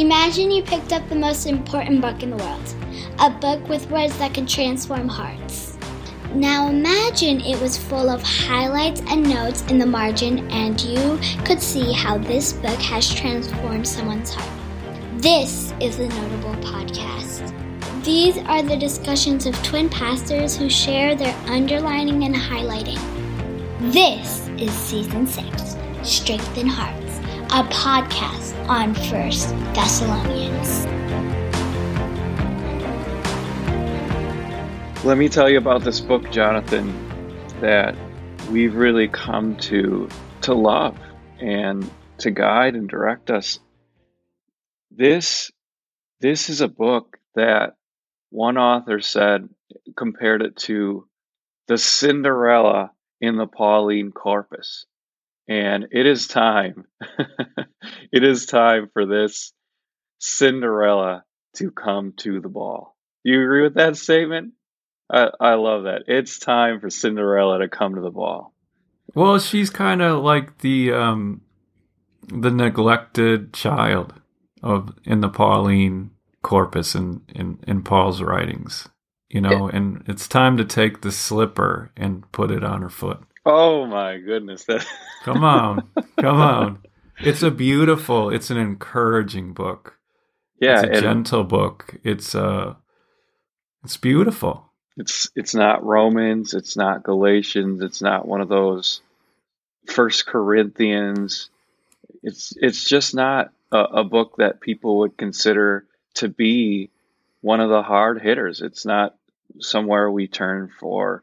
Imagine you picked up the most important book in the world, a book with words that can transform hearts. Now imagine it was full of highlights and notes in the margin, and you could see how this book has transformed someone's heart. This is the Notable Podcast. These are the discussions of twin pastors who share their underlining and highlighting. This is Season 6 Strengthen Hearts, a podcast on First Thessalonians. Let me tell you about this book, Jonathan, that we've really come to to love and to guide and direct us. This this is a book that one author said compared it to the Cinderella in the Pauline corpus. And it is time. it is time for this Cinderella to come to the ball. Do you agree with that statement? I, I love that. It's time for Cinderella to come to the ball. Well, she's kind of like the um, the neglected child of in the Pauline corpus in in, in Paul's writings. You know, it, and it's time to take the slipper and put it on her foot. Oh my goodness! That... come on, come on! It's a beautiful, it's an encouraging book. Yeah, it's a gentle book. It's uh, it's beautiful. It's it's not Romans, it's not Galatians, it's not one of those First Corinthians. It's it's just not a, a book that people would consider to be one of the hard hitters. It's not somewhere we turn for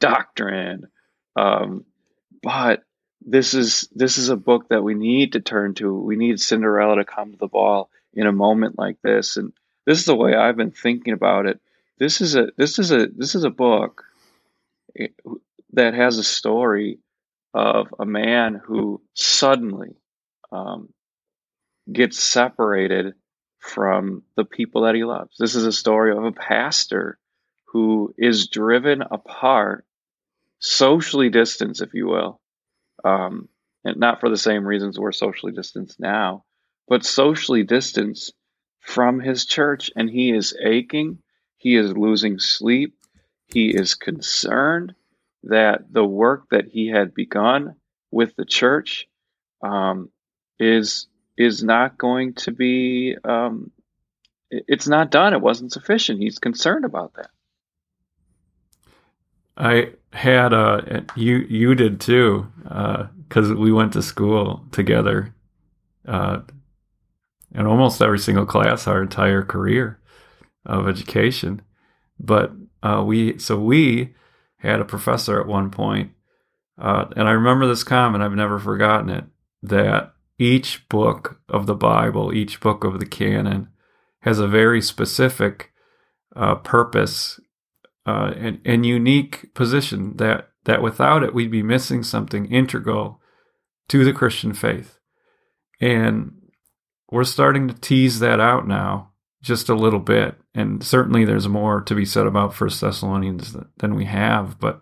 doctrine, um, but this is this is a book that we need to turn to. We need Cinderella to come to the ball in a moment like this, and this is the way I've been thinking about it this is a this is a this is a book eh, that has a story of a man who suddenly um, gets separated from the people that he loves. This is a story of a pastor who is driven apart, socially distanced, if you will, um, and not for the same reasons we're socially distanced now, but socially distanced from his church, and he is aching he is losing sleep. He is concerned that the work that he had begun with the church um, is is not going to be. Um, it's not done. It wasn't sufficient. He's concerned about that. I had a you you did too because uh, we went to school together, uh, in almost every single class our entire career of education. But uh, we, so we had a professor at one point, uh, and I remember this comment, I've never forgotten it, that each book of the Bible, each book of the canon, has a very specific uh, purpose uh, and, and unique position that, that without it, we'd be missing something integral to the Christian faith. And we're starting to tease that out now just a little bit. And certainly there's more to be said about First Thessalonians than we have. But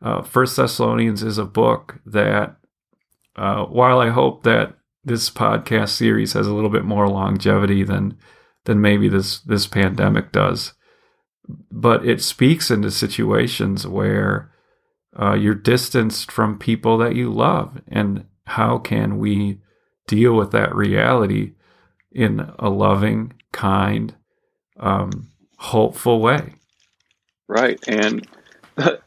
uh, First Thessalonians is a book that, uh, while I hope that this podcast series has a little bit more longevity than than maybe this this pandemic does, but it speaks into situations where uh, you're distanced from people that you love, and how can we deal with that reality in a loving kind, um, hopeful way. Right. And the,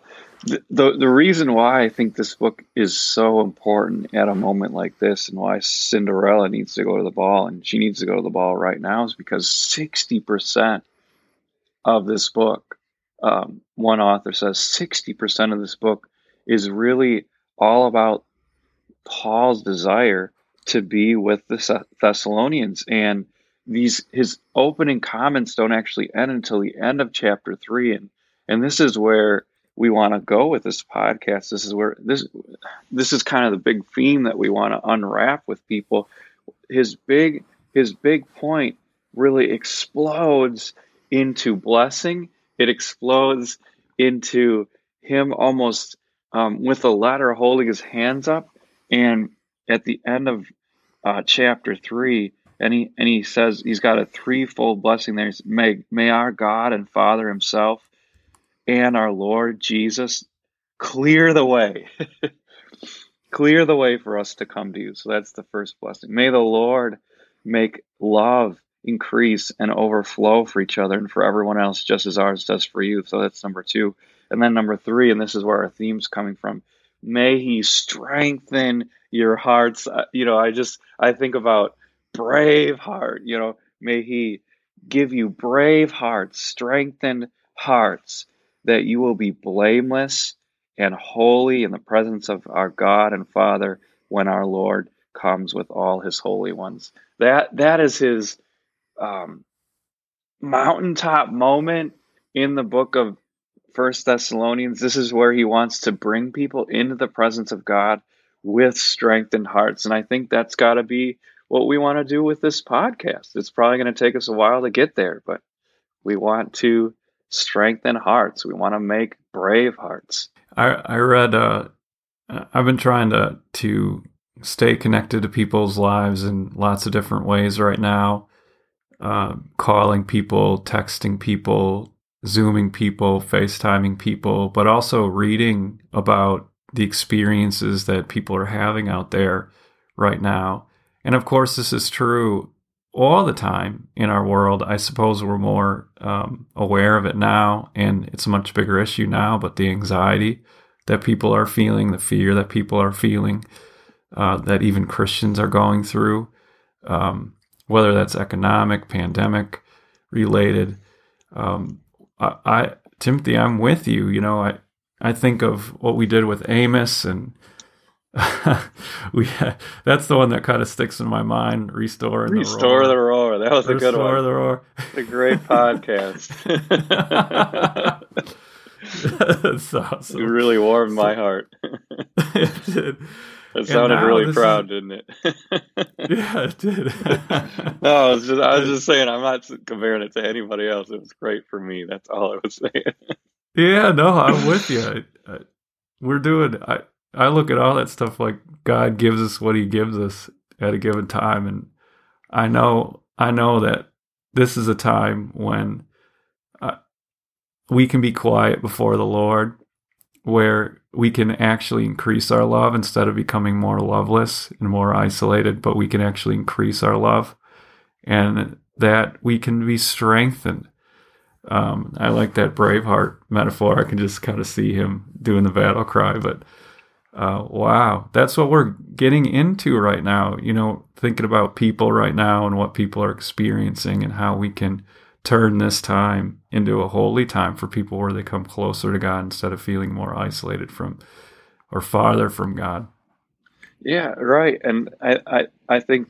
the, the reason why I think this book is so important at a moment like this and why Cinderella needs to go to the ball and she needs to go to the ball right now is because 60% of this book, um, one author says 60% of this book is really all about Paul's desire to be with the Thessalonians. And these his opening comments don't actually end until the end of chapter three, and and this is where we want to go with this podcast. This is where this this is kind of the big theme that we want to unwrap with people. His big his big point really explodes into blessing. It explodes into him almost um, with a letter holding his hands up, and at the end of uh, chapter three, and he and he says he's got a threefold blessing there. May may our God and Father Himself and our Lord Jesus clear the way. clear the way for us to come to you. So that's the first blessing. May the Lord make love increase and overflow for each other and for everyone else, just as ours does for you. So that's number two. And then number three, and this is where our theme's coming from. May He strengthen your hearts. Uh, you know, I just I think about Braveheart. You know, may He give you brave hearts, strengthened hearts, that you will be blameless and holy in the presence of our God and Father when our Lord comes with all His holy ones. That that is His um, mountaintop moment in the book of First Thessalonians. This is where He wants to bring people into the presence of God with strengthened hearts, and I think that's got to be what we want to do with this podcast. It's probably going to take us a while to get there, but we want to strengthen hearts. We want to make brave hearts. I I read. Uh, I've been trying to to stay connected to people's lives in lots of different ways right now. Uh, calling people, texting people, zooming people, FaceTiming people, but also reading about the experiences that people are having out there right now. And of course, this is true all the time in our world. I suppose we're more um, aware of it now, and it's a much bigger issue now. But the anxiety that people are feeling, the fear that people are feeling, uh, that even Christians are going through, um, whether that's economic, pandemic related. Um, I, I, Timothy, I'm with you. You know, I I think of what we did with Amos and we that's the one that kind of sticks in my mind. Restore Restore the roar. That was a good one. Restore the roar. It's a great podcast. that's awesome. You really warmed my heart. it did. It sounded really proud, is- didn't it? Yeah, it did. no, I was just I was just saying I'm not comparing it to anybody else. It was great for me. That's all I was saying. yeah, no, I'm with you. I, I, we're doing. I I look at all that stuff like God gives us what He gives us at a given time, and I know I know that this is a time when uh, we can be quiet before the Lord, where we can actually increase our love instead of becoming more loveless and more isolated, but we can actually increase our love, and that we can be strengthened. Um, I like that Braveheart metaphor. I can just kind of see him doing the battle cry, but uh, wow, that's what we're getting into right now. You know, thinking about people right now and what people are experiencing and how we can turn this time into a holy time for people where they come closer to God instead of feeling more isolated from or farther from God. Yeah, right. And I, I, I think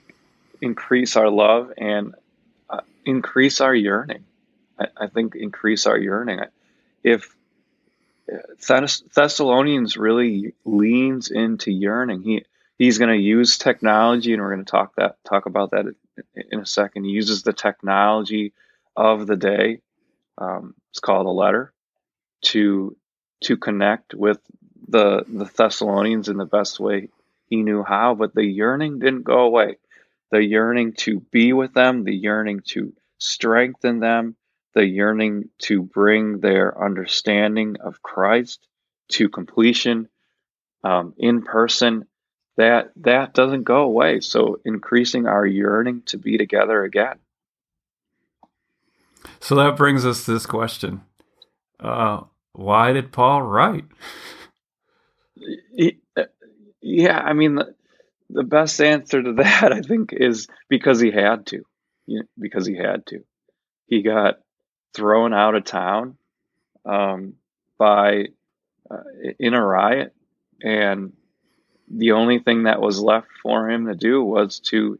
increase our love and uh, increase our yearning. I, I think increase our yearning. If Thess- Thessalonians really leans into yearning, he he's going to use technology, and we're going to talk that talk about that in a second. He uses the technology of the day. Um, it's called a letter to to connect with the the Thessalonians in the best way he knew how, but the yearning didn't go away. The yearning to be with them, the yearning to strengthen them, the yearning to bring their understanding of Christ to completion um, in person, that that doesn't go away. So increasing our yearning to be together again. So that brings us to this question: uh, Why did Paul write? Yeah, I mean, the, the best answer to that, I think, is because he had to. Because he had to. He got thrown out of town um, by uh, in a riot, and the only thing that was left for him to do was to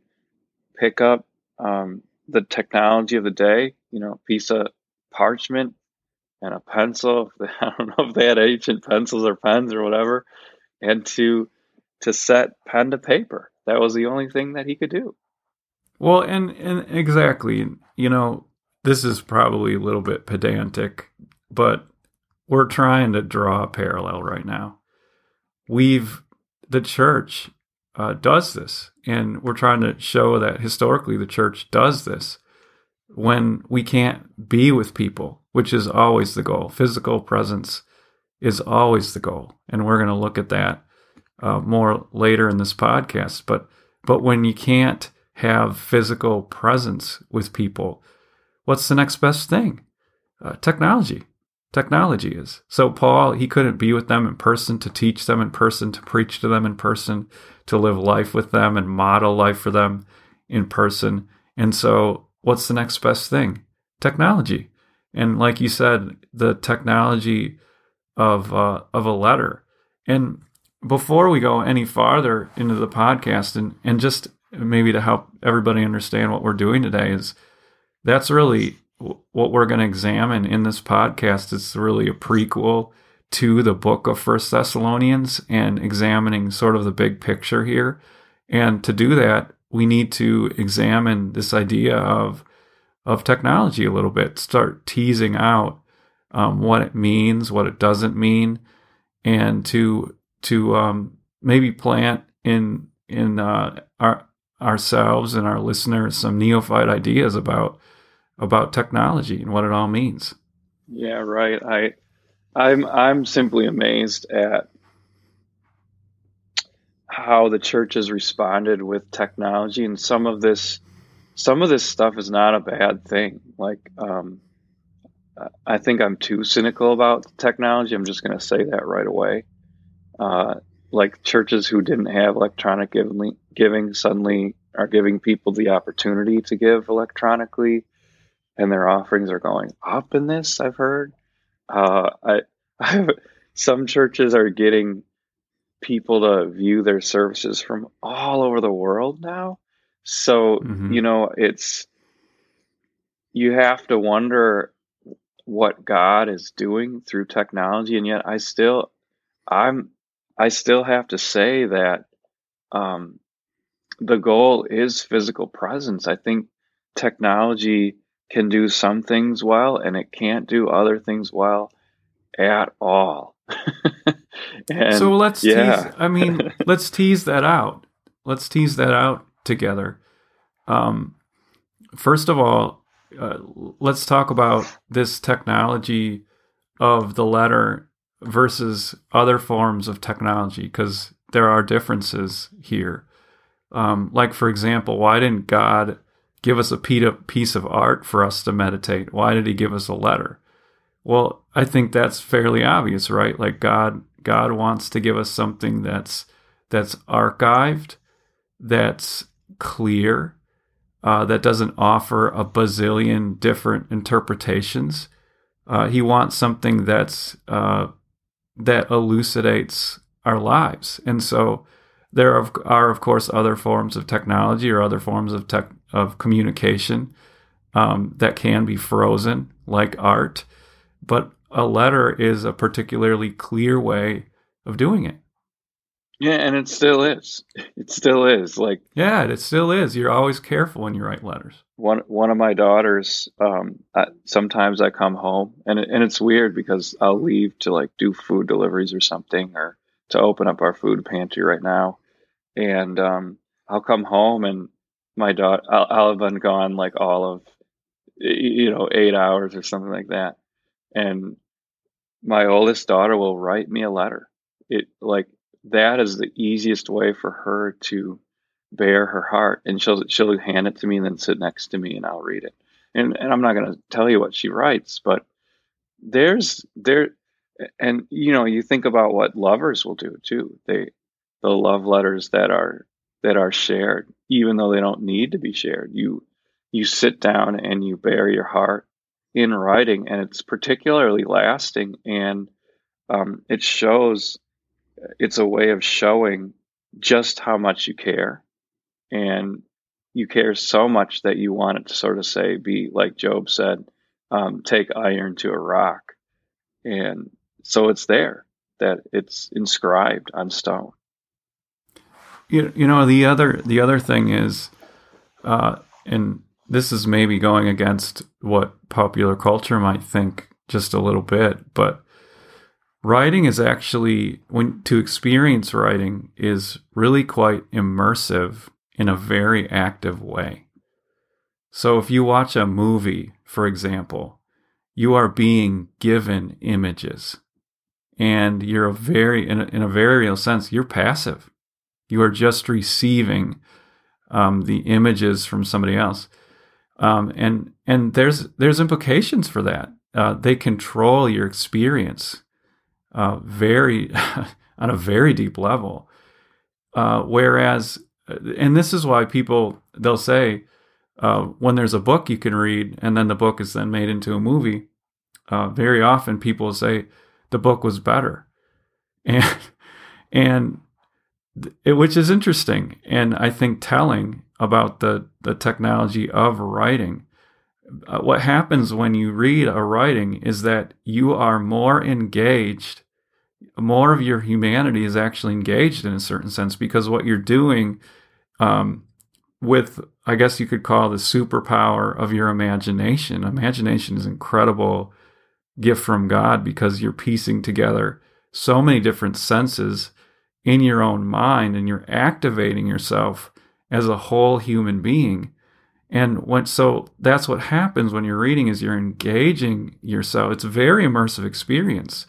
pick up um, the technology of the day. You know, piece of parchment and a pencil. I don't know if they had ancient pencils or pens or whatever, and to to set pen to paper. That was the only thing that he could do. Well, and and exactly, you know, this is probably a little bit pedantic, but we're trying to draw a parallel right now. We've the church uh, does this, and we're trying to show that historically the church does this when we can't be with people, which is always the goal. Physical presence is always the goal, and we're going to look at that uh, more later in this podcast. But but when you can't have physical presence with people, what's the next best thing? Uh, technology technology is. So Paul, he couldn't be with them in person to teach them in person, to preach to them in person, to live life with them and model life for them in person. And so what's the next best thing? Technology. And like you said, the technology of uh, of a letter. And before we go any farther into the podcast and and just maybe to help everybody understand what we're doing today is that's really what we're going to examine in this podcast It's really a prequel to the book of First Thessalonians and examining sort of the big picture here. And to do that, we need to examine this idea of of technology a little bit, start teasing out um, what it means, what it doesn't mean, and to to um, maybe plant in in uh, our ourselves and our listeners some neophyte ideas about about technology and what it all means. Yeah, right. I I'm I'm simply amazed at how the church has responded with technology and some of this some of this stuff is not a bad thing. Like um, I think I'm too cynical about technology. I'm just going to say that right away. Uh, like churches who didn't have electronic giving, giving suddenly are giving people the opportunity to give electronically and their offerings are going up in this. I've heard. Uh, I, I've, some churches are getting people to view their services from all over the world now. So mm-hmm. you know, it's you have to wonder what God is doing through technology, and yet I still, I'm, I still have to say that um, the goal is physical presence. I think technology can do some things well and it can't do other things well at all. and, so let's yeah. tease, I mean, let's tease that out. Let's tease that out together. Um, first of all, uh, let's talk about this technology of the letter versus other forms of technology because there are differences here. Um, like, for example, why didn't God give us a piece of art for us to meditate? Why did he give us a letter? Well, I think that's fairly obvious, right? Like God God wants to give us something that's that's archived, that's clear, uh, that doesn't offer a bazillion different interpretations. Uh, he wants something that's uh, that elucidates our lives, and so there are, are, of course, other forms of technology or other forms of tech of communication um, that can be frozen, like art. But a letter is a particularly clear way of doing it. Yeah, and it still is. It still is. Like yeah, it still is. You're always careful when you write letters. One one of my daughters. Um, I, sometimes I come home, and it, and it's weird because I'll leave to like do food deliveries or something, or to open up our food pantry right now, and um, I'll come home and my daughter, I'll, I'll have been gone like all of, you know, eight hours or something like that, and my oldest daughter will write me a letter. It like that is the easiest way for her to bare her heart, and she'll she'll hand it to me and then sit next to me and I'll read it. And and I'm not going to tell you what she writes, but there's there and you know you think about what lovers will do too they the love letters that are that are shared, even though they don't need to be shared. You you sit down and you bare your heart in writing, and it's particularly lasting, and um, it shows. It's a way of showing just how much you care, and you care so much that you want it to sort of say, be like Job said, um, take iron to a rock, and so it's there that it's inscribed on stone. You, you know the other the other thing is, uh, and this is maybe going against what popular culture might think just a little bit, but writing is actually when to experience writing is really quite immersive in a very active way. So if you watch a movie, for example, you are being given images and you're a very in a, in a very real sense you're passive you are just receiving um, the images from somebody else um, and and there's there's implications for that uh, they control your experience uh, very on a very deep level. Uh, whereas, and this is why people they'll say uh, when there's a book you can read and then the book is then made into a movie. Uh, very often people say the book was better, and and it, which is interesting and I think telling about the the technology of writing. Uh, what happens when you read a writing is that you are more engaged more of your humanity is actually engaged in a certain sense because what you're doing um, with i guess you could call the superpower of your imagination imagination is incredible gift from god because you're piecing together so many different senses in your own mind and you're activating yourself as a whole human being and when so that's what happens when you're reading is you're engaging yourself. It's a very immersive experience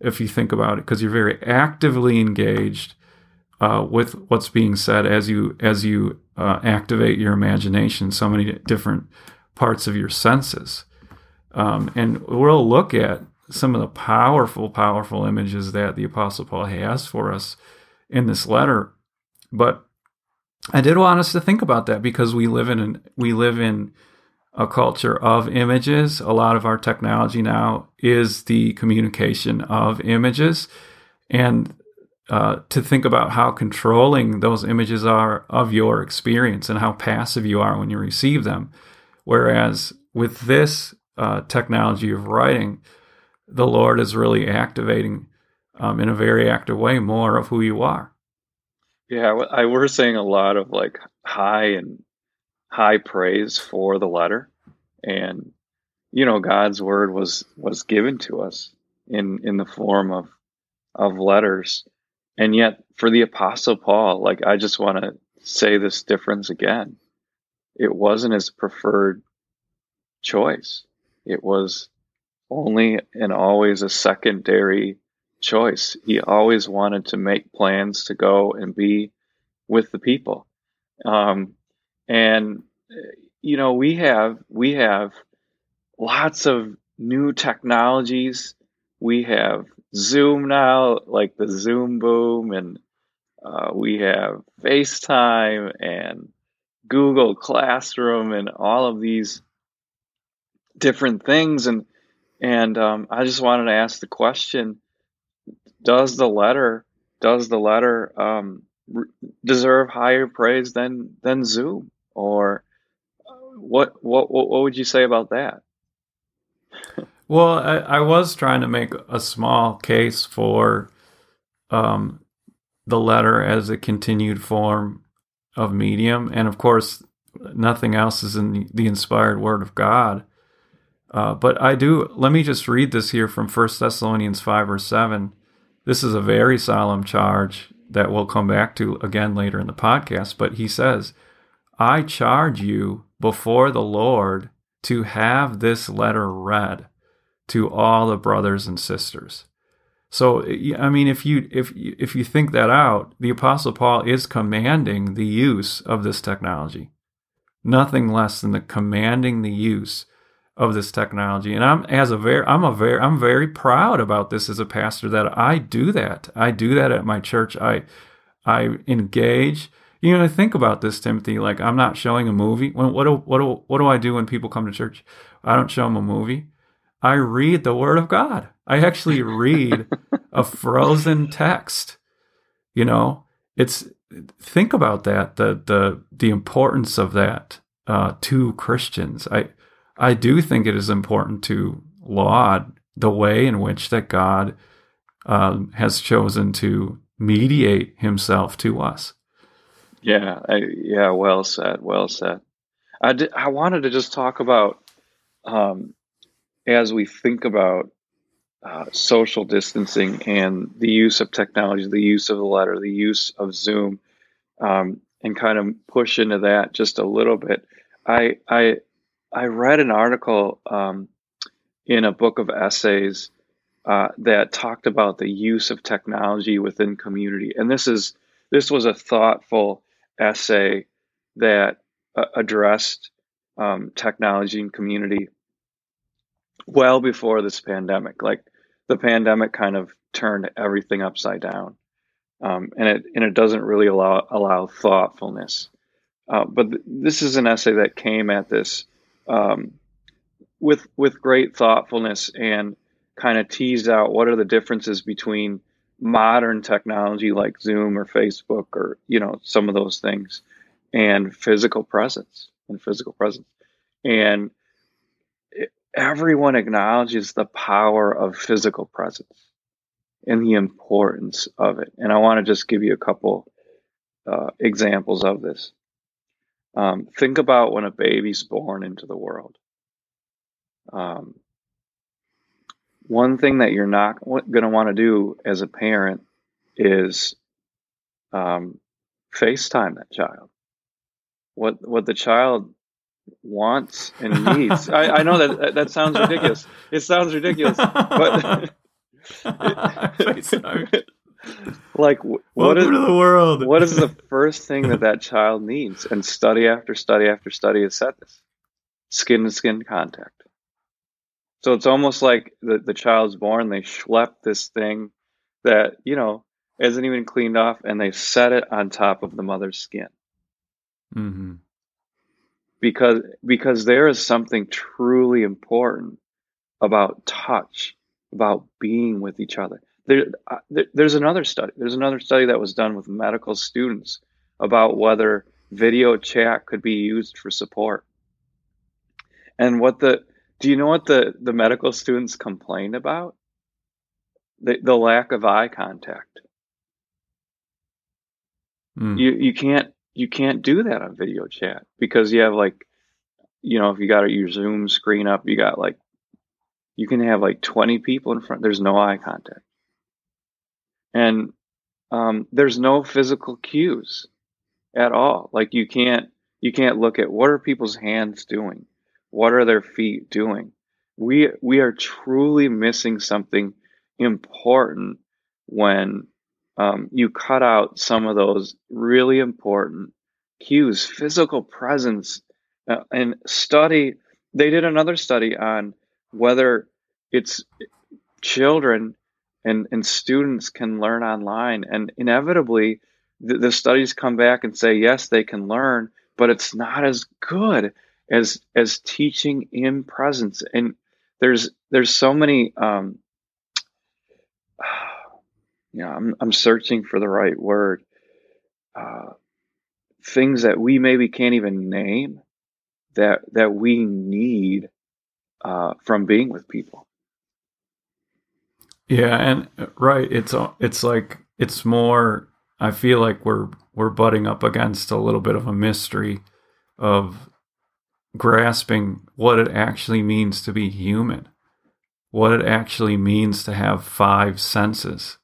if you think about it, because you're very actively engaged uh, with what's being said as you as you uh, activate your imagination, so many different parts of your senses. Um, and we'll look at some of the powerful, powerful images that the Apostle Paul has for us in this letter. But I did want us to think about that because we live in an, we live in a culture of images. A lot of our technology now is the communication of images, and uh, to think about how controlling those images are of your experience and how passive you are when you receive them. Whereas with this uh, technology of writing, the Lord is really activating um, in a very active way more of who you are. Yeah, I we're saying a lot of like high and high praise for the letter, and you know God's word was was given to us in in the form of of letters, and yet for the Apostle Paul, like I just want to say this difference again, it wasn't his preferred choice. It was only and always a secondary choice. He always wanted to make plans to go and be with the people. Um, and you know, we have we have lots of new technologies. We have Zoom now, like the Zoom boom, and uh, we have FaceTime and Google Classroom and all of these different things. And and um, I just wanted to ask the question: does the letter does the letter um, deserve higher praise than than Zoom? Or what what what, would you say about that? well, I, I, was trying to make a small case for um, the letter as a continued form of medium, and of course, nothing else is in the, the inspired Word of God. Uh, but I do. Let me just read this here from First Thessalonians five or seven. This is a very solemn charge that we'll come back to again later in the podcast. But he says, I charge you before the Lord to have this letter read to all the brothers and sisters. So I mean if you if if you think that out, the apostle Paul is commanding the use of this technology. Nothing less than the commanding the use of this technology. And I'm as a very I'm a very I'm very proud about this as a pastor that I do that. I do that at my church. I I engage. You know, I think about this, Timothy. Like I'm not showing a movie. When what do, what do, what do I do when people come to church? I don't show them a movie. I read the Word of God. I actually read a frozen text. You know, it's think about that the the the importance of that uh, to Christians. I I do think it is important to laud the way in which that God um, has chosen to mediate Himself to us. Yeah, I, yeah, well said, well said. I did, I wanted to just talk about um, as we think about uh, social distancing and the use of technology, the use of the letter, the use of Zoom, um, and kind of push into that just a little bit. I I I read an article um, in a book of essays uh, that talked about the use of technology within community, and this is this was a thoughtful essay that uh, addressed um, technology and community well before this pandemic. Like the pandemic kind of turned everything upside down, um, and it and it doesn't really allow allow thoughtfulness. Uh, but th- this is an essay that came at this um, with with great thoughtfulness and kind of teased out what are the differences between modern technology like Zoom or Facebook or you know some of those things and physical presence and physical presence and everyone acknowledges the power of physical presence and the importance of it. And I want to just give you a couple uh, examples of this. Um, think about when a baby's born into the world. Um, one thing that you're not going to want to do as a parent is um, FaceTime that child. What what the child wants and needs. I, I, know that that sounds ridiculous. It sounds ridiculous, but like what Welcome is, to the world? what is the first thing that that child needs? And study after study after study has said this: skin to skin contact. So it's almost like the, the child's born, they schlep this thing that you know isn't even cleaned off, and they set it on top of the mother's skin. Mm-hmm because because there is something truly important about touch, about being with each other. There, uh, there's another study. There's another study that was done with medical students about whether video chat could be used for support. And what the do you know what the the medical students complained about? The the lack of eye contact. Mm. You you can't you can't do that on video chat because you have like, you know, if you got your Zoom screen up, you got like, you can have like 20 people in front. There's no eye contact. And um, there's no physical cues at all. Like you can't, you can't look at what are people's hands doing? What are their feet doing? We, we are truly missing something important when um, you cut out some of those really important cues, physical presence, uh, and study. They did another study on whether it's children and, and students can learn online. And inevitably, the, the studies come back and say, yes, they can learn, but it's not as good as as teaching in presence. And there's there's so many um, yeah, I'm I'm searching for the right word. Uh, things that we maybe can't even name that that we need uh, from being with people. Yeah, and uh, right, it's it's like it's more. I feel like we're we're butting up against a little bit of a mystery of grasping what it actually means to be human, what it actually means to have five senses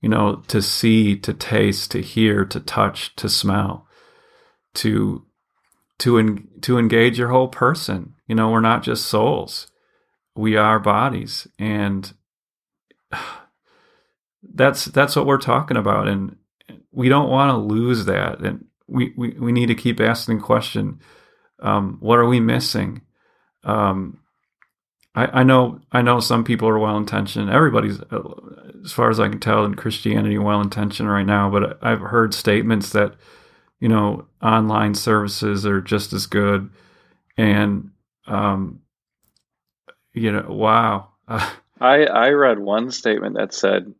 you know, to see, to taste, to hear, to touch, to smell, to to en- to engage your whole person. You know, we're not just souls; we are bodies, and that's that's what we're talking about. And we don't want to lose that, and we we, we need to keep asking the question: um, What are we missing? Um, I, I know I know some people are well intentioned. Everybody's, uh, as far as I can tell, in Christianity well intentioned right now. But I've heard statements that you know online services are just as good, and um, you know, wow. I I read one statement that said,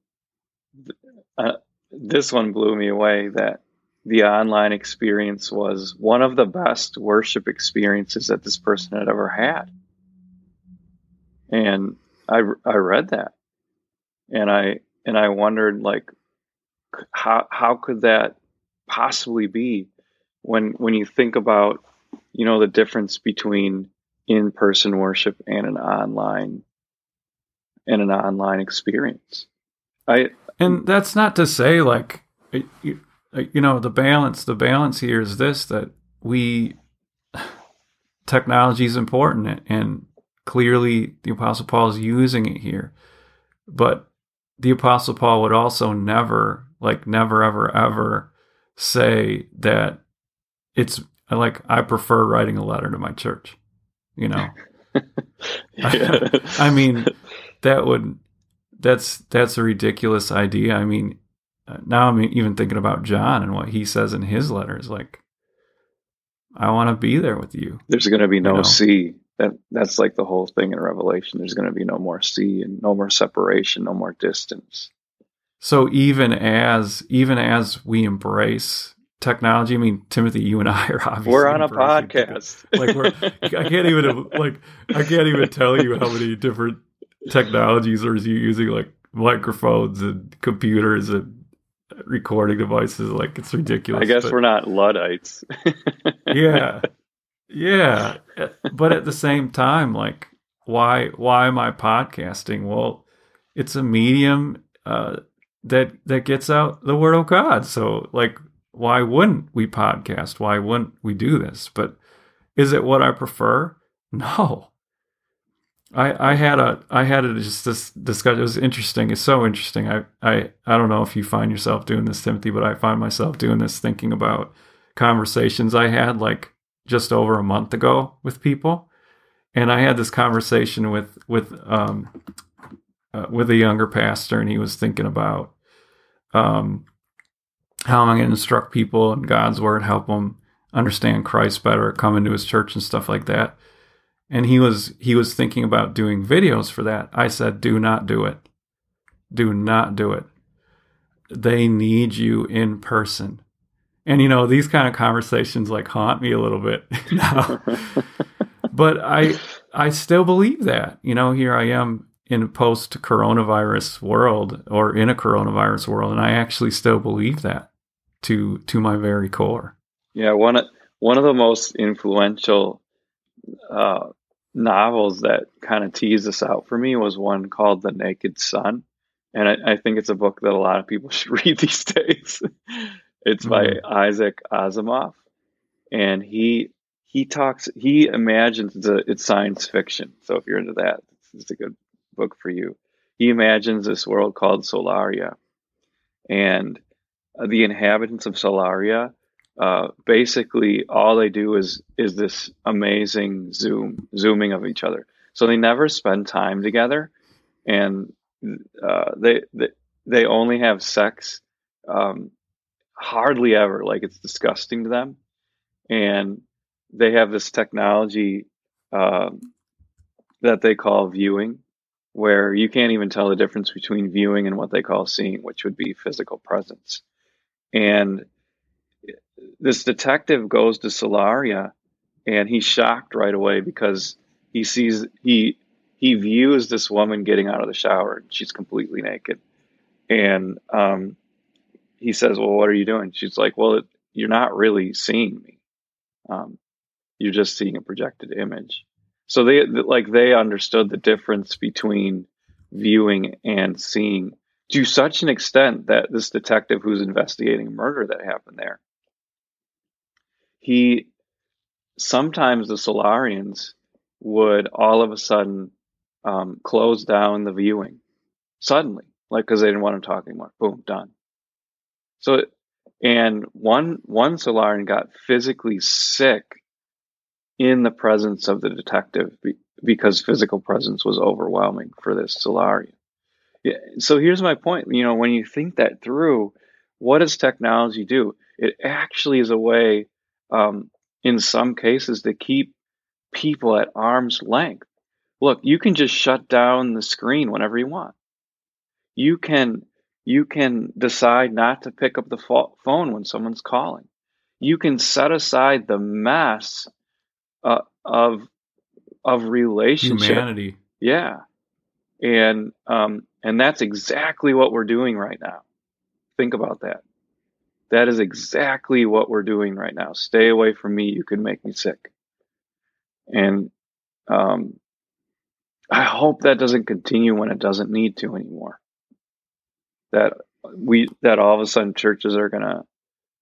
uh, this one blew me away that the online experience was one of the best worship experiences that this person had ever had. And I I read that, and I and I wondered like how how could that possibly be when when you think about you know the difference between in person worship and an online in an online experience. I and that's not to say like you, uh, you know the balance. The balance here is this that we technology is important and clearly the apostle paul is using it here but the apostle paul would also never like never ever ever say that it's like i prefer writing a letter to my church you know I, I mean that would that's that's a ridiculous idea i mean uh, now i'm even thinking about john and what he says in his letters like I want to be there with you. There's going to be no you know? sea. That that's like the whole thing in Revelation. There's going to be no more sea and no more separation, no more distance. So even as even as we embrace technology, I mean, Timothy, you and I are obviously we're on a podcast. Like we're, I can't even like I can't even tell you how many different technologies are you using, like microphones and computers and recording devices. Like it's ridiculous. I guess but, we're not Luddites. yeah. Yeah. But at the same time, like why why am I podcasting? Well, it's a medium uh, that that gets out the word of God. So like why wouldn't we podcast? Why wouldn't we do this? But is it what I prefer? No. I, I had a I had a just this discussion. It was interesting. It's so interesting. I, I I don't know if you find yourself doing this, Timothy, but I find myself doing this thinking about conversations I had like just over a month ago with people, and I had this conversation with with um uh, with a younger pastor, and he was thinking about um how am I going to instruct people in God's word, help them understand Christ better, come into His church and stuff like that and he was he was thinking about doing videos for that. I said do not do it. Do not do it. They need you in person. And you know these kind of conversations like haunt me a little bit now but i i still believe that you know here i am in a post coronavirus world or in a coronavirus world and i actually still believe that to to my very core. Yeah one of one of the most influential uh, novels that kind of teased this out for me was one called The Naked Sun. And I, I think it's a book that a lot of people should read these days. it's by mm-hmm. Isaac Asimov. And he he talks he imagines it's, a, it's science fiction. So if you're into that, it's a good book for you. He imagines this world called Solaria. And the inhabitants of Solaria uh, basically all they do is is this amazing zoom zooming of each other. So they never spend time together, and uh, they, they they only have sex um, hardly ever. Like it's disgusting to them, and they have this technology uh, that they call viewing, where you can't even tell the difference between viewing and what they call seeing, which would be physical presence, and this detective goes to Solaria and he's shocked right away because he sees he he views this woman getting out of the shower. And she's completely naked, and um, he says, "Well, what are you doing?" She's like, "Well, it, you're not really seeing me. Um, you're just seeing a projected image." So they like they understood the difference between viewing and seeing to such an extent that this detective who's investigating murder that happened there he sometimes the Solarians would all of a sudden um, close down the viewing suddenly, like because they didn't want to talk anymore. Boom, done. So, and one one Solarian got physically sick in the presence of the detective be, because physical presence was overwhelming for this Solarian. Yeah, so here's my point. You know, when you think that through, what does technology do? It actually is a way um, in some cases to keep people at arm's length. Look, you can just shut down the screen whenever you want. You can you can decide not to pick up the phone when someone's calling. You can set aside the mass uh, of of relationship. Humanity. Yeah, and um, and that's exactly what we're doing right now. Think about that. That is exactly what we're doing right now. Stay away from me. You can make me sick. And um, I hope that doesn't continue when it doesn't need to anymore. That we that all of a sudden churches are going to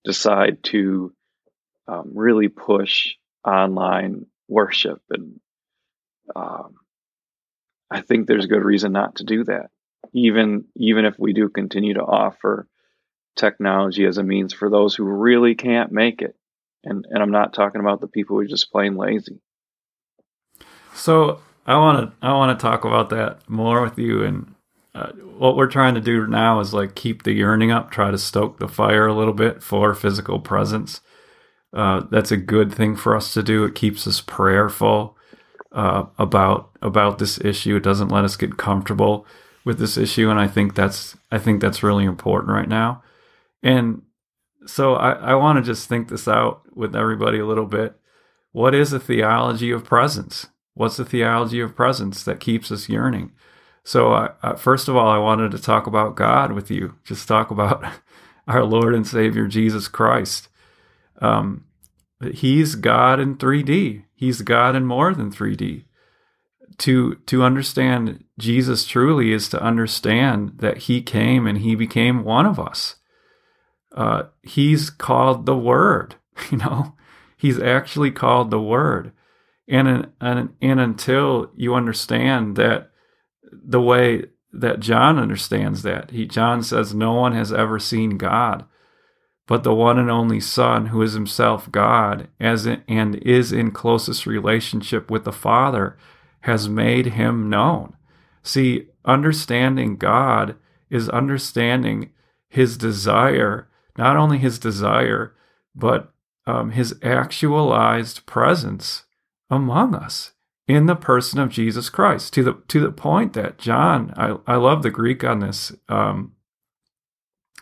decide to um, really push online worship, and um, I think there's good reason not to do that. Even even if we do continue to offer technology as a means for those who really can't make it, and and I'm not talking about the people who are just plain lazy. So I want to I want to talk about that more with you and uh, what we're trying to do now is like keep the yearning up, try to stoke the fire a little bit for physical presence. Uh, that's a good thing for us to do. It keeps us prayerful uh, about about this issue. It doesn't let us get comfortable with this issue, and I think that's I think that's really important right now. And so I, I want to just think this out with everybody a little bit. What is a theology of presence? What's the theology of presence that keeps us yearning? So, uh, first of all, I wanted to talk about God with you. Just talk about our Lord and Savior Jesus Christ. Um, he's God in 3D. He's God in more than 3D. To to understand Jesus truly is to understand that He came and He became one of us. Uh, he's called the Word. You know, He's actually called the Word. And, and, and until you understand that the way that John understands that, he, John says, No one has ever seen God, but the one and only Son, who is himself God as in, and is in closest relationship with the Father, has made him known. See, understanding God is understanding his desire, not only his desire, but um, his actualized presence among us in the person of Jesus Christ to the to the point that John I, I love the Greek on this um,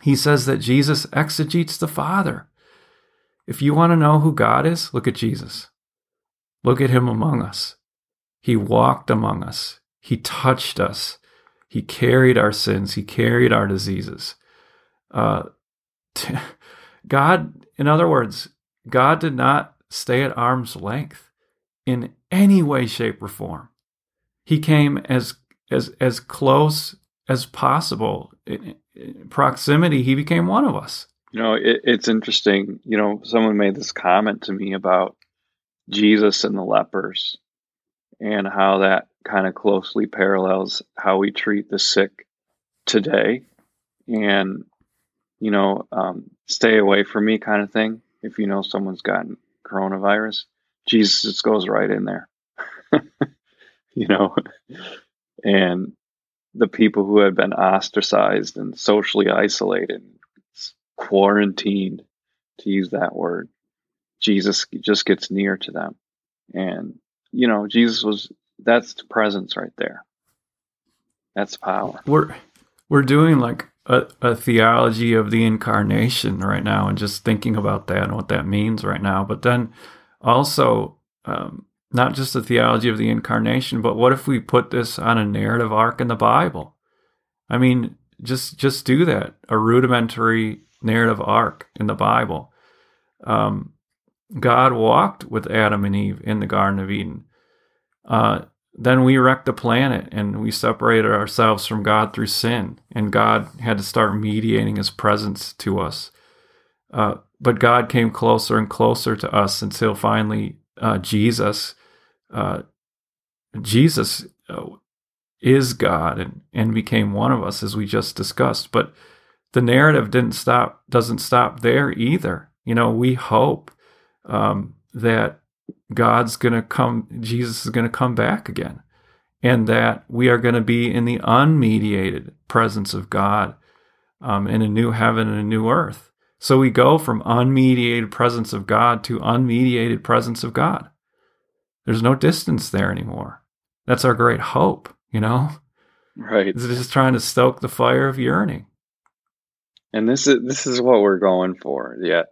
he says that Jesus exegetes the Father. If you want to know who God is, look at Jesus. Look at him among us. He walked among us. He touched us. He carried our sins. He carried our diseases. Uh, God, in other words, God did not stay at arm's length in any way, shape, or form. He came as as as close as possible. In, in proximity, he became one of us. You know, it, it's interesting. You know, someone made this comment to me about Jesus and the lepers and how that kind of closely parallels how we treat the sick today. And, you know, um, stay away from me kind of thing if you know someone's gotten coronavirus. Jesus just goes right in there, you know, and the people who had been ostracized and socially isolated, quarantined, to use that word, Jesus just gets near to them. And, you know, Jesus was, that's presence right there. That's power. We're, we're doing like a, a theology of the incarnation right now and just thinking about that and what that means right now. But then also um, not just the theology of the incarnation, but what if we put this on a narrative arc in the Bible? I mean, just just do that a rudimentary narrative arc in the Bible. Um, God walked with Adam and Eve in the Garden of Eden. Uh, then we wrecked the planet and we separated ourselves from God through sin, and God had to start mediating His presence to us. Uh, but God came closer and closer to us until finally uh, Jesus, uh, Jesus uh, is God and, and became one of us, as we just discussed. But the narrative didn't stop, doesn't stop there either. You know, we hope um, that God's going to come, Jesus is going to come back again, and that we are going to be in the unmediated presence of God um, in a new heaven and a new earth. So we go from unmediated presence of God to unmediated presence of God. There's no distance there anymore. That's our great hope, you know? Right. It's just trying to stoke the fire of yearning. And this is this is what we're going for. Yeah.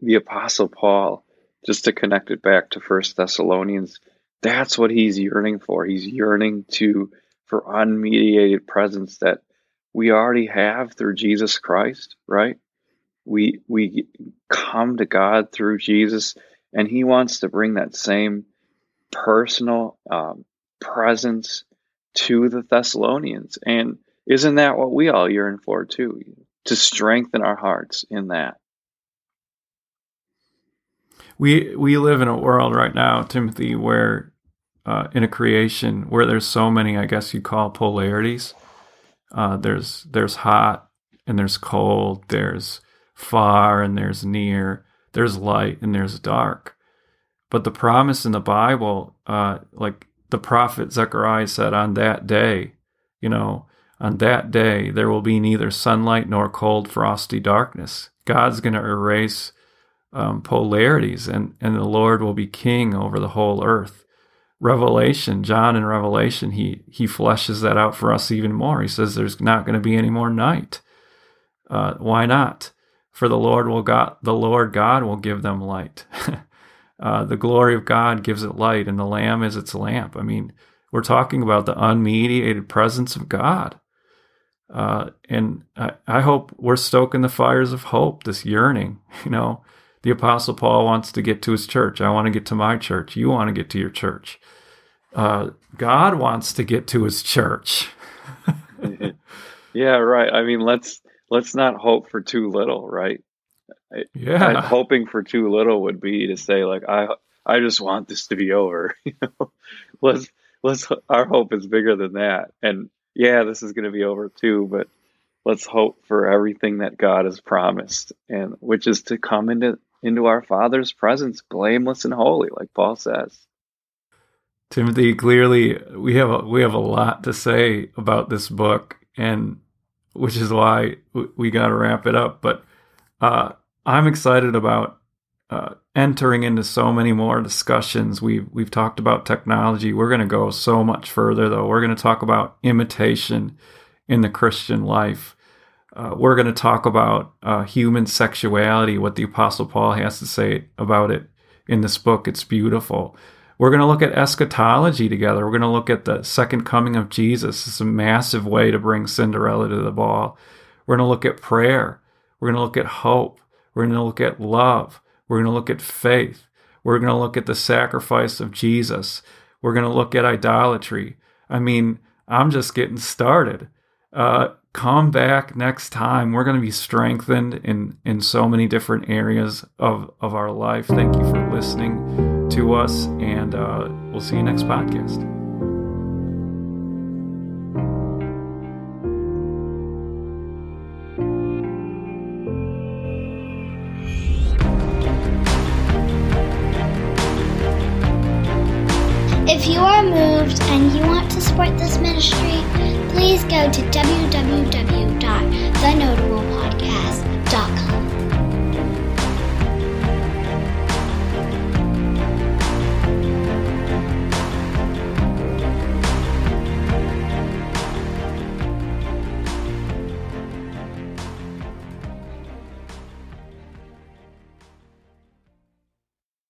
The apostle Paul, just to connect it back to First Thessalonians, that's what he's yearning for. He's yearning to for unmediated presence that we already have through Jesus Christ, right? we we come to God through Jesus, and He wants to bring that same personal um, presence to the Thessalonians. And isn't that what we all yearn for too? To strengthen our hearts in that. We we live in a world right now, Timothy, where uh, in a creation where there's so many, I guess you call polarities. Uh, there's there's hot and there's cold. There's far and there's near. There's light and there's dark. But the promise in the Bible, uh, like the prophet Zechariah said, on that day, you know, on that day there will be neither sunlight nor cold, frosty darkness. God's going to erase um, polarities, and and the Lord will be king over the whole earth. Revelation, John in Revelation, he he fleshes that out for us even more. He says there's not going to be any more night. Uh, why not? For the Lord will God, the Lord God will give them light. uh, the glory of God gives it light, and the Lamb is its lamp. I mean, we're talking about the unmediated presence of God. Uh, and I, I hope we're stoking the fires of hope, this yearning. You know, the Apostle Paul wants to get to his church. I want to get to my church. You want to get to your church. Uh, God wants to get to his church. yeah, right. I mean, let's let's not hope for too little, right? Yeah, I, hoping for too little would be to say like I I just want this to be over. you know, let's let's our hope is bigger than that. And yeah, this is going to be over too, but let's hope for everything that God has promised, and which is to come into into our Father's presence, blameless and holy, like Paul says. Timothy, clearly we have a, we have a lot to say about this book, and which is why we got to wrap it up. But uh, I'm excited about uh, entering into so many more discussions. We've we've talked about technology. We're going to go so much further, though. We're going to talk about imitation in the Christian life. Uh, we're going to talk about uh, human sexuality, what the Apostle Paul has to say about it in this book. It's beautiful. We're going to look at eschatology together. We're going to look at the second coming of Jesus. It's a massive way to bring Cinderella to the ball. We're going to look at prayer. We're going to look at hope. We're going to look at love. We're going to look at faith. We're going to look at the sacrifice of Jesus. We're going to look at idolatry. I mean, I'm just getting started. Uh, come back next time. We're going to be strengthened in in so many different areas of of our life. Thank you for listening to us, and uh, we'll see you next podcast. And you want to support this ministry, please go to www.thenotablepodcast.com.